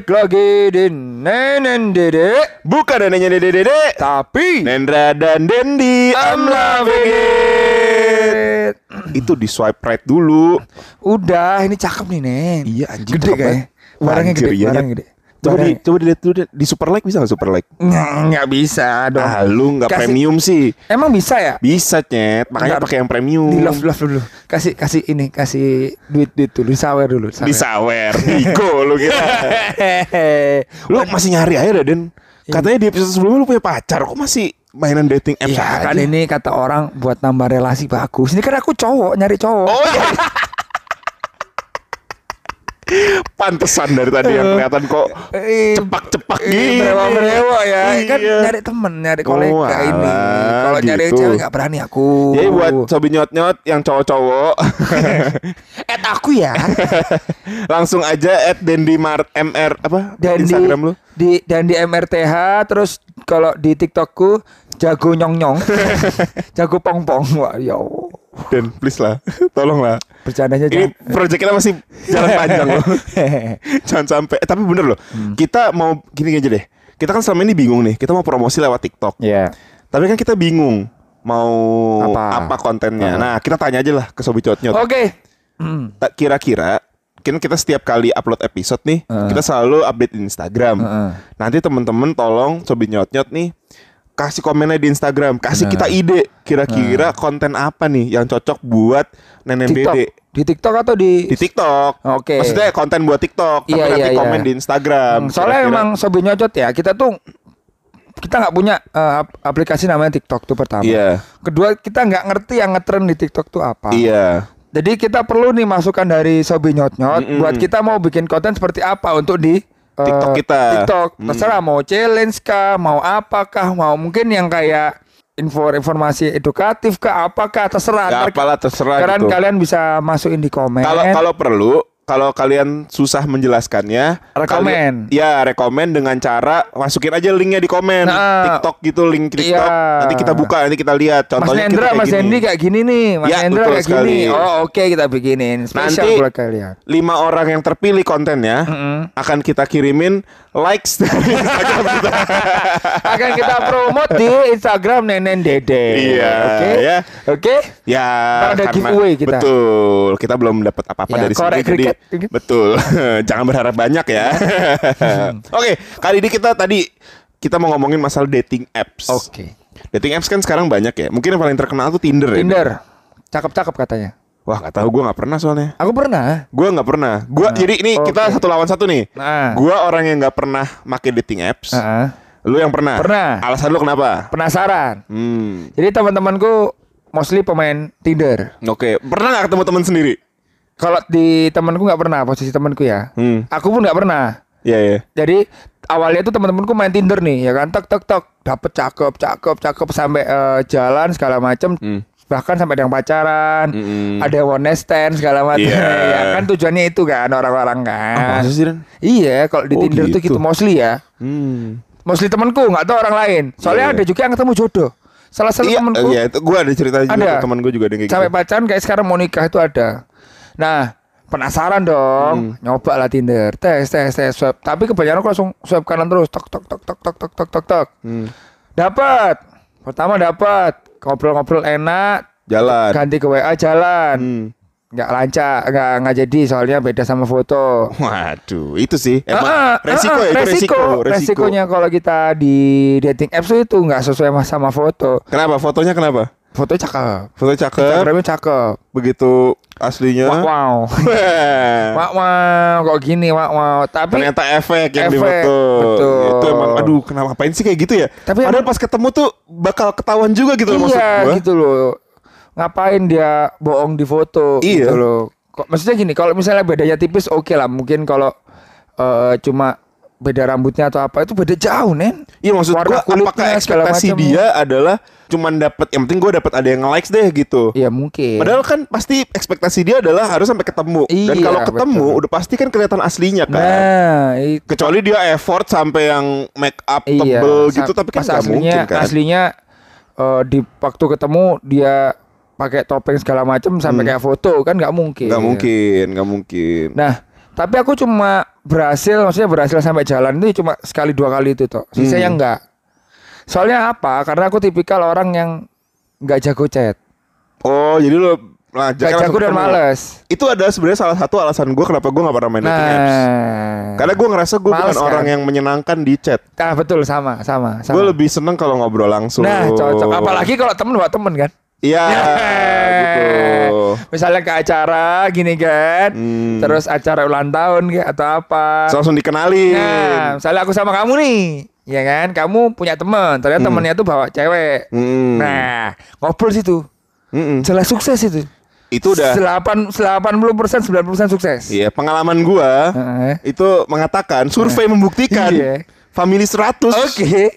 Balik lagi di Nenen Dede Bukan neneknya dede dede Tapi Nendra dan Dendi. I'm loving it. Itu di swipe right dulu. Udah ini cakep nih Nen. Iya, anjing, Gede kayaknya. Barangnya gede iya, Barangnya gede Coba di, coba dilihat dulu deh. Di super like bisa gak super like? Nggak, nggak bisa dong. Ah lu gak Kasih- premium sih. Emang bisa ya? Bisa nyet Makanya pakai yang premium. Di love love dulu. Kasih kasih ini Kasih duit duit dulu Sawer dulu Di sawer lu kira. Lu masih nyari aja Den. Katanya di episode sebelumnya lu punya pacar. Kok masih mainan dating apps Iya aja? kan ini kata orang buat nambah relasi bagus. Ini kan aku cowok nyari cowok. Oh iya Pantesan dari tadi yang kelihatan kok Eh, cepak-cepak eh, gini. Berewo-berewo ya. Kan Iya. nyari temen, nyari kolega Oh, ini. Kalau nyari gitu. cewek gak berani aku. Jadi buat sobi nyot-nyot yang cowok-cowok Add aku ya. langsung aja at Dendi Mart MR apa Dan di, Instagram lu. di dan di MRTH terus kalau di TikTokku jago nyong nyong, jago pong pong. Wah, ya Allah. Dan please lah, tolong lah. Bercandanya Ini jangan. proyek kita masih jalan panjang loh. Jangan sampai. Eh, tapi bener loh. Hmm. Kita mau gini aja deh. Kita kan selama ini bingung nih. Kita mau promosi lewat TikTok. Iya. Tapi kan kita bingung mau Apa? apa, kontennya. Heeh. Nah, kita tanya aja lah ke sobi nyot-nyot. Oke. Hmm. Tak kira-kira kan kita setiap kali upload episode nih, Heeh. kita selalu update di Instagram. Heeh. Nanti temen-temen tolong sobi nyot-nyot nih kasih komennya di Instagram, kasih Nah. kita ide kira-kira konten apa nih yang cocok buat nenek TikTok. dede Di TikTok atau di di TikTok. Oke. Maksudnya konten buat TikTok, tapi Iya, nanti iya, komen iya. di Instagram. Hmm, soalnya Kira-kira- emang sobi nyocot ya kita tuh kita nggak punya ap- aplikasi namanya TikTok tuh pertama. Iya. Kedua kita nggak ngerti yang ngetren di TikTok tuh apa. Iya. Jadi kita perlu nih masukan dari sobi nyot nyot Mm-mm. buat kita mau bikin konten seperti apa untuk di eh, TikTok kita. TikTok. Mm. Terserah mau challenge kah, mau apakah, mau mungkin yang kayak info informasi edukatif kah, apakah terserah. Ntar apalah terserah kalian gitu. kalian bisa masukin di komen. Kalau kalau perlu, kalau kalian susah menjelaskannya, Rekomen. ya rekomen dengan cara masukin aja linknya di komen Nah, TikTok gitu link TikTok. iya. Nanti kita buka, nanti kita lihat. Mas Contohnya Hendra, kita kayak Mas gini. Hendy kayak gini nih, Mas Ya, Hendra betul kayak gini. sekali. Oh oke kita bikinin spesial Nanti- buat kalian. lima orang yang terpilih kontennya Mm-mm. akan kita kirimin likes dari Instagram kita. Akan kita promote di Instagram Nenen Dede. Iya, Oke. ya. Oke. Ya, Ntar ada giveaway kita. Betul, kita belum dapat apa-apa Ya, dari sini. Jadi, betul, jangan berharap banyak ya. Oke, kali ini kita tadi kita mau ngomongin masalah dating apps. Oke. Dating apps kan sekarang banyak ya. Mungkin yang paling terkenal tuh Tinder, ya. Tinder. Cakep-cakep katanya. Wah, nggak tahu gue nggak pernah soalnya. Aku pernah. Gue nggak pernah. Gue jadi ini oke. kita satu lawan satu nih. Nah. Gue orang yang nggak pernah make dating apps. Heeh. Lu yang pernah? Pernah. Alasan lu kenapa? Penasaran. Hmm. Jadi teman-temanku mostly pemain Tinder. Oke, pernah nggak ketemu teman sendiri? Kalau di temanku nggak pernah posisi temanku ya. Hmm. Aku pun nggak pernah. Iya ya. Jadi awalnya tuh teman-temanku main Tinder nih, ya kan, tek tek tek, dapet cakep, cakep, cakep sampai eh, jalan segala macem, Hmm. Bahkan sampai ada yang pacaran, Mm-mm. ada yang one night stand segala macam. Iya. ya kan tujuannya itu kan orang-orang kan. Masa sih? Iya, kalau di Oh, Tinder tuh gitu. gitu mostly ya. Hmm. Mostly temanku, nggak tahu orang lain. Soalnya Iya. ada juga yang ketemu jodoh. Salah satu Iya, temanku iya, itu gue ada cerita juga Ada. teman gue juga ada yang kayak sampai gitu. pacaran kayak sekarang mau nikah itu ada. Nah, penasaran dong, Hmm. nyoba lah Tinder, tes tes tes swipe. Tapi kebanyakan aku langsung swipe kanan terus, tok tok tok tok tok tok tok tok tok. Hmm. Dapat. Pertama dapat, ngobrol-ngobrol enak, Jalan. ganti ke WA jalan. Hmm. Nggak lancar, nggak nggak jadi soalnya beda sama foto. Waduh, itu sih emang Ah, ah, resiko ah, ya, itu resiko, resiko. resiko. Resikonya kalau kita di dating apps itu nggak sesuai sama foto. Kenapa? Fotonya kenapa? Foto cakep. Foto cakep, Instagramnya cakep. begitu aslinya. Wow, wow. Wow, wow, kok gini, wow, wow. Tapi Ternyata efek yang di Efek, foto. betul. Itu emang aduh, kenapa ngapain sih kayak gitu ya? Tapi Padahal emang- pas ketemu tuh bakal ketahuan juga gitu loh maksud iya gua. gitu loh. Ngapain dia bohong di foto Iya. gitu loh. Kok maksudnya gini, kalau misalnya bedanya tipis oke lah, mungkin kalau eh, cuma beda rambutnya atau apa itu beda jauh, Nen. Iya maksud Warna gua apakah ekspektasi dia adalah cuman dapat yang penting gue dapat ada yang likes deh gitu. Iya mungkin. Padahal kan pasti ekspektasi dia adalah harus sampai ketemu. Dan Iya, kalau ketemu betul. udah pasti kan kelihatan aslinya kan. Nah, itu Kecuali dia effort sampai yang make up iya. tebel gitu tapi kan nggak aslinya mungkin kan. aslinya eh, di waktu ketemu dia pakai topeng segala macam sampai kayak foto kan nggak mungkin. Hmm. Nggak mungkin, nggak mungkin. Nah, tapi aku cuma berhasil maksudnya berhasil sampai jalan itu cuma sekali dua kali itu toh. Sisanya Hmm. enggak. Soalnya apa? Karena aku tipikal orang yang nggak jago chat. Oh, jadi lu nah, langsung jago dan ketemu. males. Itu ada sebenarnya salah satu alasan gue kenapa gue gak pernah main dating apps. Nah. Karena gue ngerasa gue bukan kan? orang yang menyenangkan di chat. Ah, betul sama sama sama. Gue lebih seneng kalau ngobrol langsung. Nah, cocok apalagi kalau temen buat temen kan. Iya, gitu. Misalnya ke acara gini kan. Hmm. Terus acara ulang tahun kayak atau apa. Langsung dikenalin. Nah, misalnya aku sama kamu nih, ya kan? Kamu punya teman, ternyata temennya tuh bawa cewek. Hmm. Nah, ngobrol situ. Mm-mm. Jelas sukses itu. Itu udah Delapan, 80 persen, 90 persen sukses. Iya, pengalaman gua Heeh. itu mengatakan survei membuktikan Iya. Family 100 Oke.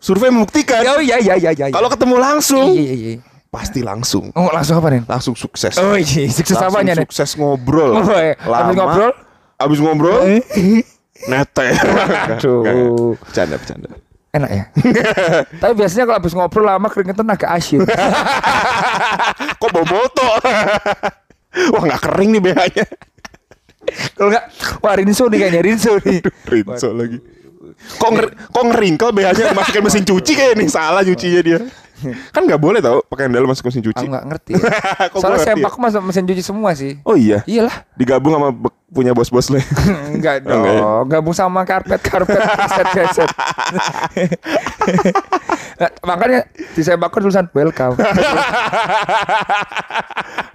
survei membuktikan Oh iya iya iya iya. kalau ketemu langsung iya iya iya. Pasti langsung Oh, langsung apa nih? langsung sukses. Oh iya, sukses langsung apanya nih? sukses ngobrol. Oh, iya. Habis ngobrol? Abis ngobrol nete. Aduh. Bercanda bercanda. Enak ya. Tapi biasanya kalau habis ngobrol lama keringetan agak asyik. Kok bau? Wah nggak kering nih BH-nya. kalau enggak, wah Rinso nih kayaknya Rinso nih. Rinso lagi. Kok nger kok ngeringkel BH-nya masukin mesin cuci kayak nih salah cucinya dia. Kan nggak boleh tau pakaian dalam masuk mesin Aku cuci. enggak ngerti. Kok Soalnya ngerti ya? masuk mesin cuci semua sih. Oh iya. Iyalah. Digabung sama punya bos-bos lo. Enggak dong. Enggak ya? Gabung sama karpet-karpet geset-geset. Nah, makanya di sempakku tulisan welcome.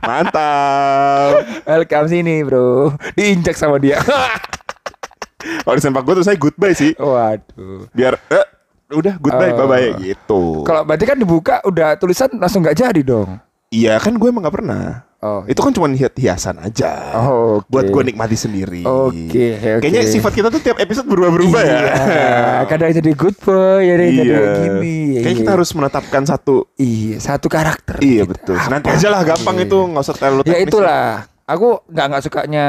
Mantap. welcome sini, Bro. Diinjak sama dia. Kalau di sempak gue tuh saya goodbye sih. Waduh. Biar eh, udah goodbye Oh. bye bye gitu. Kalau berarti kan dibuka udah tulisan langsung nggak jadi dong. Iya kan gue emang gak pernah. Oh. Itu kan cuma hi- hiasan aja. Oh, oke. Buat gue nikmati sendiri. Oke, oke. Kayaknya sifat kita tuh tiap episode berubah-berubah ya. Iya, kadang jadi good boy, kadang jadi Iya. gini. Kayaknya Iya. kita harus menetapkan satu. Iya, satu karakter. Iya gitu. betul. Apa? Nanti aja lah gampang Iya. itu nggak usah terlalu Ya teknis. itulah. Aku nggak nggak sukanya.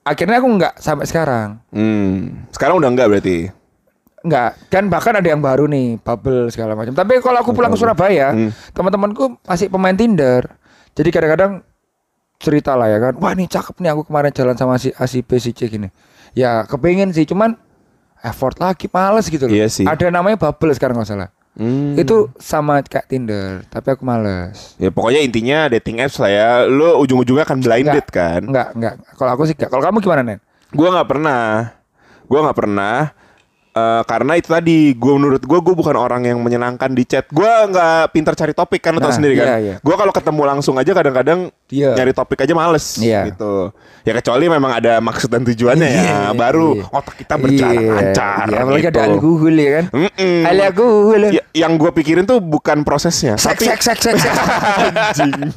Akhirnya aku nggak sampai sekarang. Hmm. Sekarang udah enggak berarti. Nggak. Kan bahkan ada yang baru nih, bubble segala macam. Tapi kalau aku pulang ke Surabaya, Hmm. teman-temanku masih pemain Tinder. Jadi kadang-kadang cerita lah ya kan. Wah ini cakep nih aku kemarin jalan sama si A si B si C gini. Ya kepengen sih, cuman effort lagi males gitu loh. Iya sih. Ada namanya bubble sekarang nggak salah. Hmm. Itu sama kayak Tinder, tapi aku males. Ya pokoknya intinya dating apps lah ya. Lu ujung-ujungnya akan blinded Nggak, kan. Enggak, enggak. Kalau aku sih enggak. Kalau kamu gimana, Nen? Gua nggak pernah. Gua nggak pernah. Eh, karena itu tadi, gue menurut gue gue bukan orang yang menyenangkan di chat. Gue nggak pintar cari topik kan, lo tau Nah, sendiri kan. iya, iya. Gue kalau ketemu langsung aja kadang-kadang Iya. nyari topik aja males, Iya. gitu. Ya kecuali memang ada maksud dan tujuannya ya, Iya, baru iya. otak kita berjalan Iya, lancar. Iya, apalagi gitu. ada Ali Google ya kan? Mm-mm. Ali Google. Ya, yang gue pikirin tuh bukan prosesnya, Sek, tapi sek, sek, sek, sek. anjing.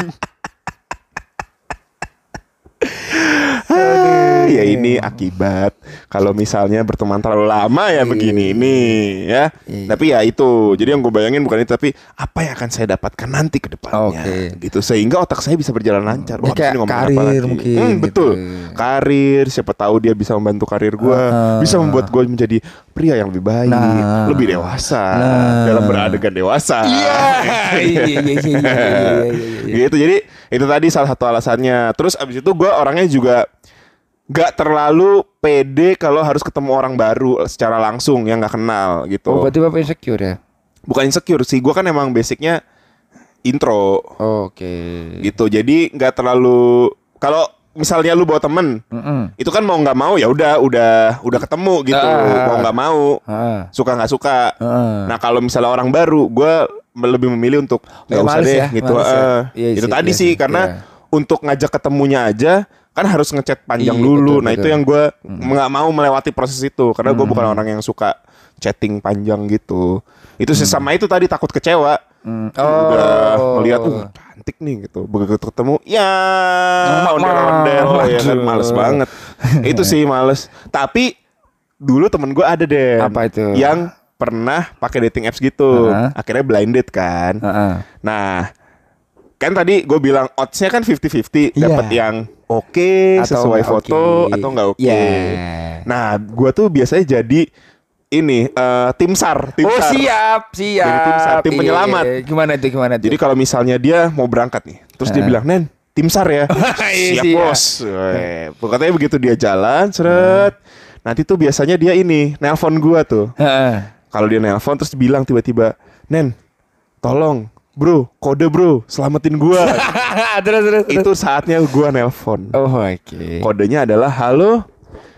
Ya ini akibat kalau misalnya berteman terlalu lama ya begini ini ya. Iya. Tapi ya itu. Jadi yang gue bayangin bukan itu tapi apa yang akan saya dapatkan nanti ke depannya. Oke. Gitu sehingga otak saya bisa berjalan lancar. Abis kayak ini karir apa lagi? mungkin Hmm, gitu. betul. Karir siapa tahu dia bisa membantu karir gue, Ah. bisa membuat gue menjadi pria yang lebih baik, Nah. lebih dewasa Nah. dalam beradegan dewasa. Iya, iya, iya, iya, iya, iya, iya, iya. gitu jadi itu tadi salah satu alasannya terus abis itu gue orangnya juga nggak terlalu pede kalau harus ketemu orang baru secara langsung yang nggak kenal gitu Oh, berarti Bapak insecure ya? bukan insecure sih gue kan emang basicnya intro Oke. gitu jadi nggak terlalu kalau misalnya lu bawa temen Mm-mm. itu kan mau nggak mau ya udah udah udah ketemu gitu Ah. mau nggak mau Ah. suka nggak suka Ah. Nah kalau misalnya orang baru, gue lebih memilih untuk nggak usah deh ya, gitu. ya. Iya itu sih, tadi iya sih karena iya. untuk ngajak ketemunya aja kan harus ngechat panjang Iya, dulu. betul, nah betul. itu yang gue nggak mau melewati proses itu karena gue bukan orang yang suka chatting panjang gitu. Itu sih sama itu tadi takut kecewa. Hmm. Udah Oh. melihat uh cantik nih gitu. Begitu ketemu ya ondel-ondel ya kan males banget. itu sih males. Tapi dulu temen gue ada deh Apa itu? yang pernah pakai dating apps gitu. Heeh. Akhirnya blinded kan. Heeh. Nah, kan tadi gue bilang oddsnya kan 50-50 Iya. dapat yang oke Atau sesuai foto oke. atau nggak oke. Iya. Nah, gue tuh biasanya jadi ini eh, tim sar, tim Oh sar. siap, siap. Jadi tim sar, tim Iya, penyelamat. iya. Gimana itu, gimana itu? Jadi kalau misalnya dia mau berangkat nih, terus dia Heeh. bilang, "Nen, tim sar ya." Siap, siap. Bos. Weh, Pokoknya begitu dia jalan, seret, Nanti tuh biasanya dia ini nelpon gua tuh. Heeh. Kalau dia nelpon terus bilang tiba-tiba, "Nen, tolong, Bro, kode bro, selamatin gua." terus terus. terus. Itu saatnya gua nelpon. Oh oke. Kodenya adalah halo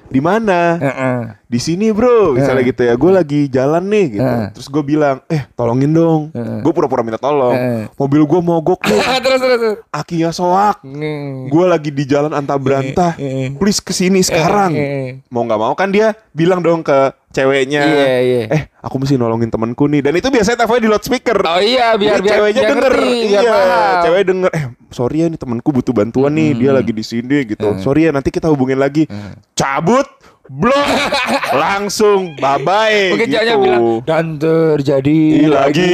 di mana? Heeh. Di sini bro, misalnya Eh. gitu ya. Gue lagi jalan nih gitu. Eh. Terus gue bilang, eh tolongin dong. Eh. Gue pura-pura minta tolong. Eh. Mobil gue mogok nih, terus terus. terus. akinya soak. Mm. Gue lagi di jalan anta berantah. Eh. Please ke sini sekarang. Eh. Mau nggak mau kan dia bilang dong ke ceweknya. Iya, iya. Eh aku mesti nolongin temenku nih. Dan itu biasanya teleponnya di loudspeaker. Oh iya biar biar ceweknya biar denger, ngerti, biar iya, paham. cewek denger, eh sorry ya nih temanku butuh bantuan nih, dia lagi di sini gitu. Sorry ya nanti kita hubungin lagi. Cabut, blok, langsung, bye bye. Mungkin gitu. ceweknya bilang dan terjadi Ih, lagi.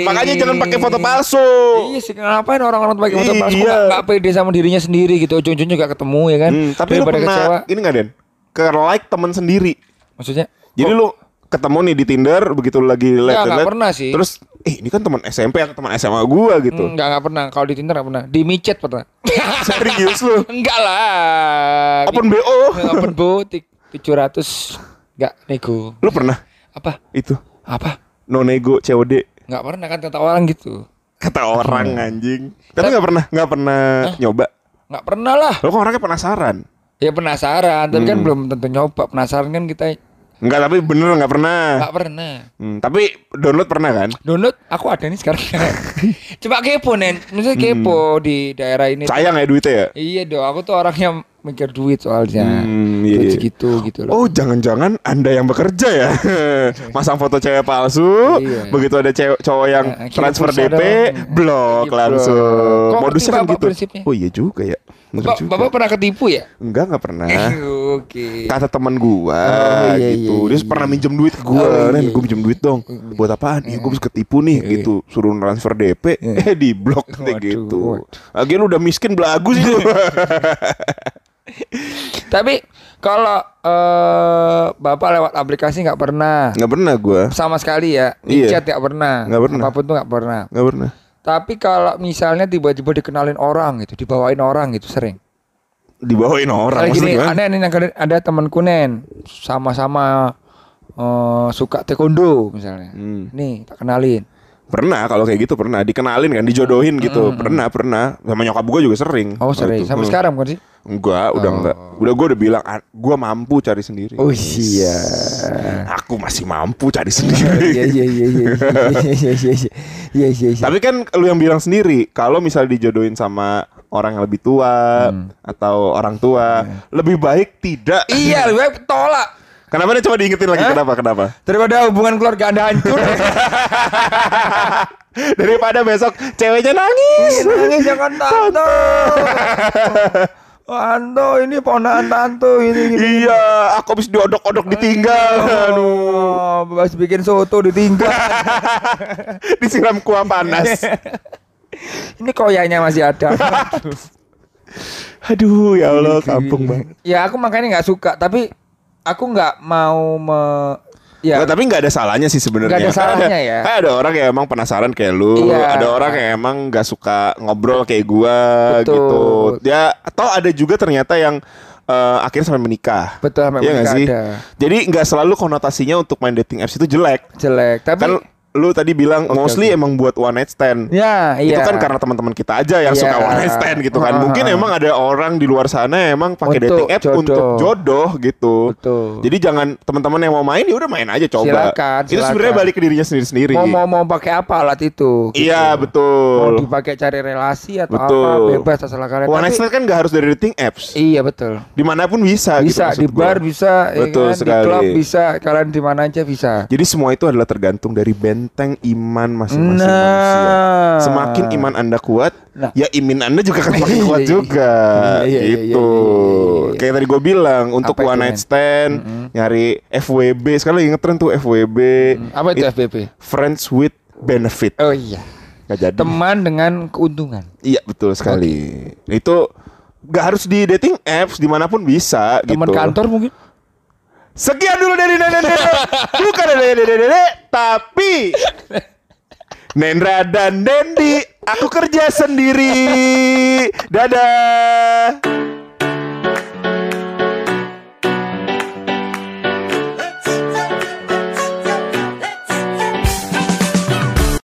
Makanya jangan pakai foto palsu. Iya sih, ngapain orang-orang pakai foto palsu Iya. nggak nggak pede sama dirinya sendiri gitu, ujung-ujungnya juga ketemu ya kan? Hmm, tapi lu pernah kecewa. ini nggak Den? Ke like temen sendiri. Maksudnya? Jadi lu ketemu nih di Tinder begitu lu lagi Ya, liat nggak pernah sih. Terus eh ini kan teman SMP atau teman SMA gua gitu. Enggak enggak pernah. Kalau di Tinder nggak pernah. Di micet pernah. Serius lu? enggak lah. Open BO. Open bo tujuh ratus enggak nego. Lu pernah Apa? itu Apa? no nego COD? Enggak pernah kan kata orang gitu. Kata orang anjing. Tapi nggak pernah, nggak pernah nyoba. Enggak pernah lah. Lo kan orangnya penasaran. Ya penasaran, tapi Hmm. kan belum tentu nyoba. Penasaran kan kita Enggak, tapi bener nggak pernah. enggak pernah. Hmm, tapi download pernah kan? Download aku ada nih sekarang. Coba kepo nen, misalnya kepo di daerah ini. Sayang ya duitnya ya. Iya dong, aku tuh orang yang mikir duit soalnya. Hmm, iya, segitu gitu loh. Oh, jangan-jangan Anda yang bekerja ya. Masang foto cewek palsu, Iya. begitu ada cewek cowok yang Nah, transfer DP, blok Iya, langsung. blok. Kok Modusnya kan gitu. prinsipnya? Oh iya juga ya. Bapak, juga. Bapak pernah ketipu ya? Enggak, enggak pernah. Oke. Kata teman gua Oh, iya, gitu. iya, Dia iya. pernah minjem duit ke gua. Oh, Nen, iya, gua minjem duit dong. Buat apaan? Iya, gua bisa ketipu nih gitu. Suruh transfer DP, eh di blok Waduh, gitu. Lagi lu udah miskin belagu sih lu. Tapi kalau eh Bapak lewat aplikasi nggak pernah Enggak pernah gua. sama sekali ya. Iya. Chat nggak pernah. Nggak pernah. Apa pun tuh nggak pernah. Enggak pernah. Tapi kalau misalnya tiba-tiba dikenalin orang gitu, dibawain orang gitu sering. Dibawain orang Kayak gini, gimana? ada nih ada, ada temanku nen, sama-sama eh, suka taekwondo misalnya. Hmm. Nih, tak kenalin. Pernah kalau kayak gitu pernah dikenalin kan, dijodohin gitu. Pernah, pernah. Sama nyokap gua juga sering. Oh, sering. Sampai Hmm. sekarang bukan sih? Enggak, udah Oh. enggak. Udah gua udah bilang "Ah, gua mampu cari sendiri. Oh iya aku masih mampu cari sendiri. Iya iya iya iya iya iya. Tapi kan lu yang bilang sendiri kalau misal dijodohin sama orang yang lebih tua hmm. atau orang tua ya. lebih baik tidak. Iya lebih baik tolak. Kenapa dia coba diingetin lagi? eh? Kenapa? Kenapa? Daripada hubungan keluarga anda hancur. Daripada besok ceweknya nangis. Nangis jangan tante. Oh, Anto ini ponakan tante ini gini. Iya, aku habis diodok-odok ditinggal. Aduh, Oh, habis bikin soto ditinggal. disiram kuah panas. ini koyanya masih ada. Aduh, ya Allah, kampung banget. ya aku makanya nggak suka, tapi aku nggak mau me ya Nggak, tapi nggak ada salahnya sih sebenarnya. Nggak ada salahnya ya. Kan ada orang yang emang penasaran kayak lu, Iya. ada orang yang emang nggak suka ngobrol kayak gua Betul. gitu. Ya atau ada juga ternyata yang eh, akhirnya sampai menikah. betul sampai nggak menikah sih? ada. Jadi nggak selalu konotasinya untuk main dating apps itu jelek. jelek, tapi Kan lu tadi bilang Oke, mostly oke. emang buat one night stand. ya iya. Itu kan karena teman-teman kita aja yang Iya. suka one night stand gitu kan. Heeh. Mungkin emang ada orang di luar sana emang pakai Untuk dating app jodoh. untuk jodoh gitu. Betul. Jadi jangan teman-teman yang mau main ya udah main aja coba. Silakan, Itu sebenarnya balik ke dirinya sendiri-sendiri. mau mau mau pakai apa alat itu? gitu. Iya Mau betul. dipakai cari relasi atau Betul. apa bebas terserah kalian. One night stand kan gak harus dari dating apps. Iya betul. Di mana pun bisa. gitu Bisa maksud di bar gua. bisa, ya Betul kan? sekali. di klub bisa, kalian di mana aja bisa. Jadi semua itu adalah tergantung dari benteng iman masing-masing Nah. manusia. Semakin iman anda kuat, Nah. ya imin anda juga akan makin kuat iya, juga. iya, iya, iya, gitu. iya, iya, iya. Kayak tadi gue bilang untuk Apa one night stand, nyari FWB. Sekarang lagi ngetren tuh FWB. Apa itu It- FBB? Friends with benefit. Oh iya. Gak jadi. Teman dengan keuntungan. Iya betul sekali. Itu gak harus di dating apps di mana pun bisa Teman gitu. kantor mungkin? Sekian dulu dari Nenek Bukan dari Nenek Tapi Nendra dan Dendi Aku kerja sendiri. Dadah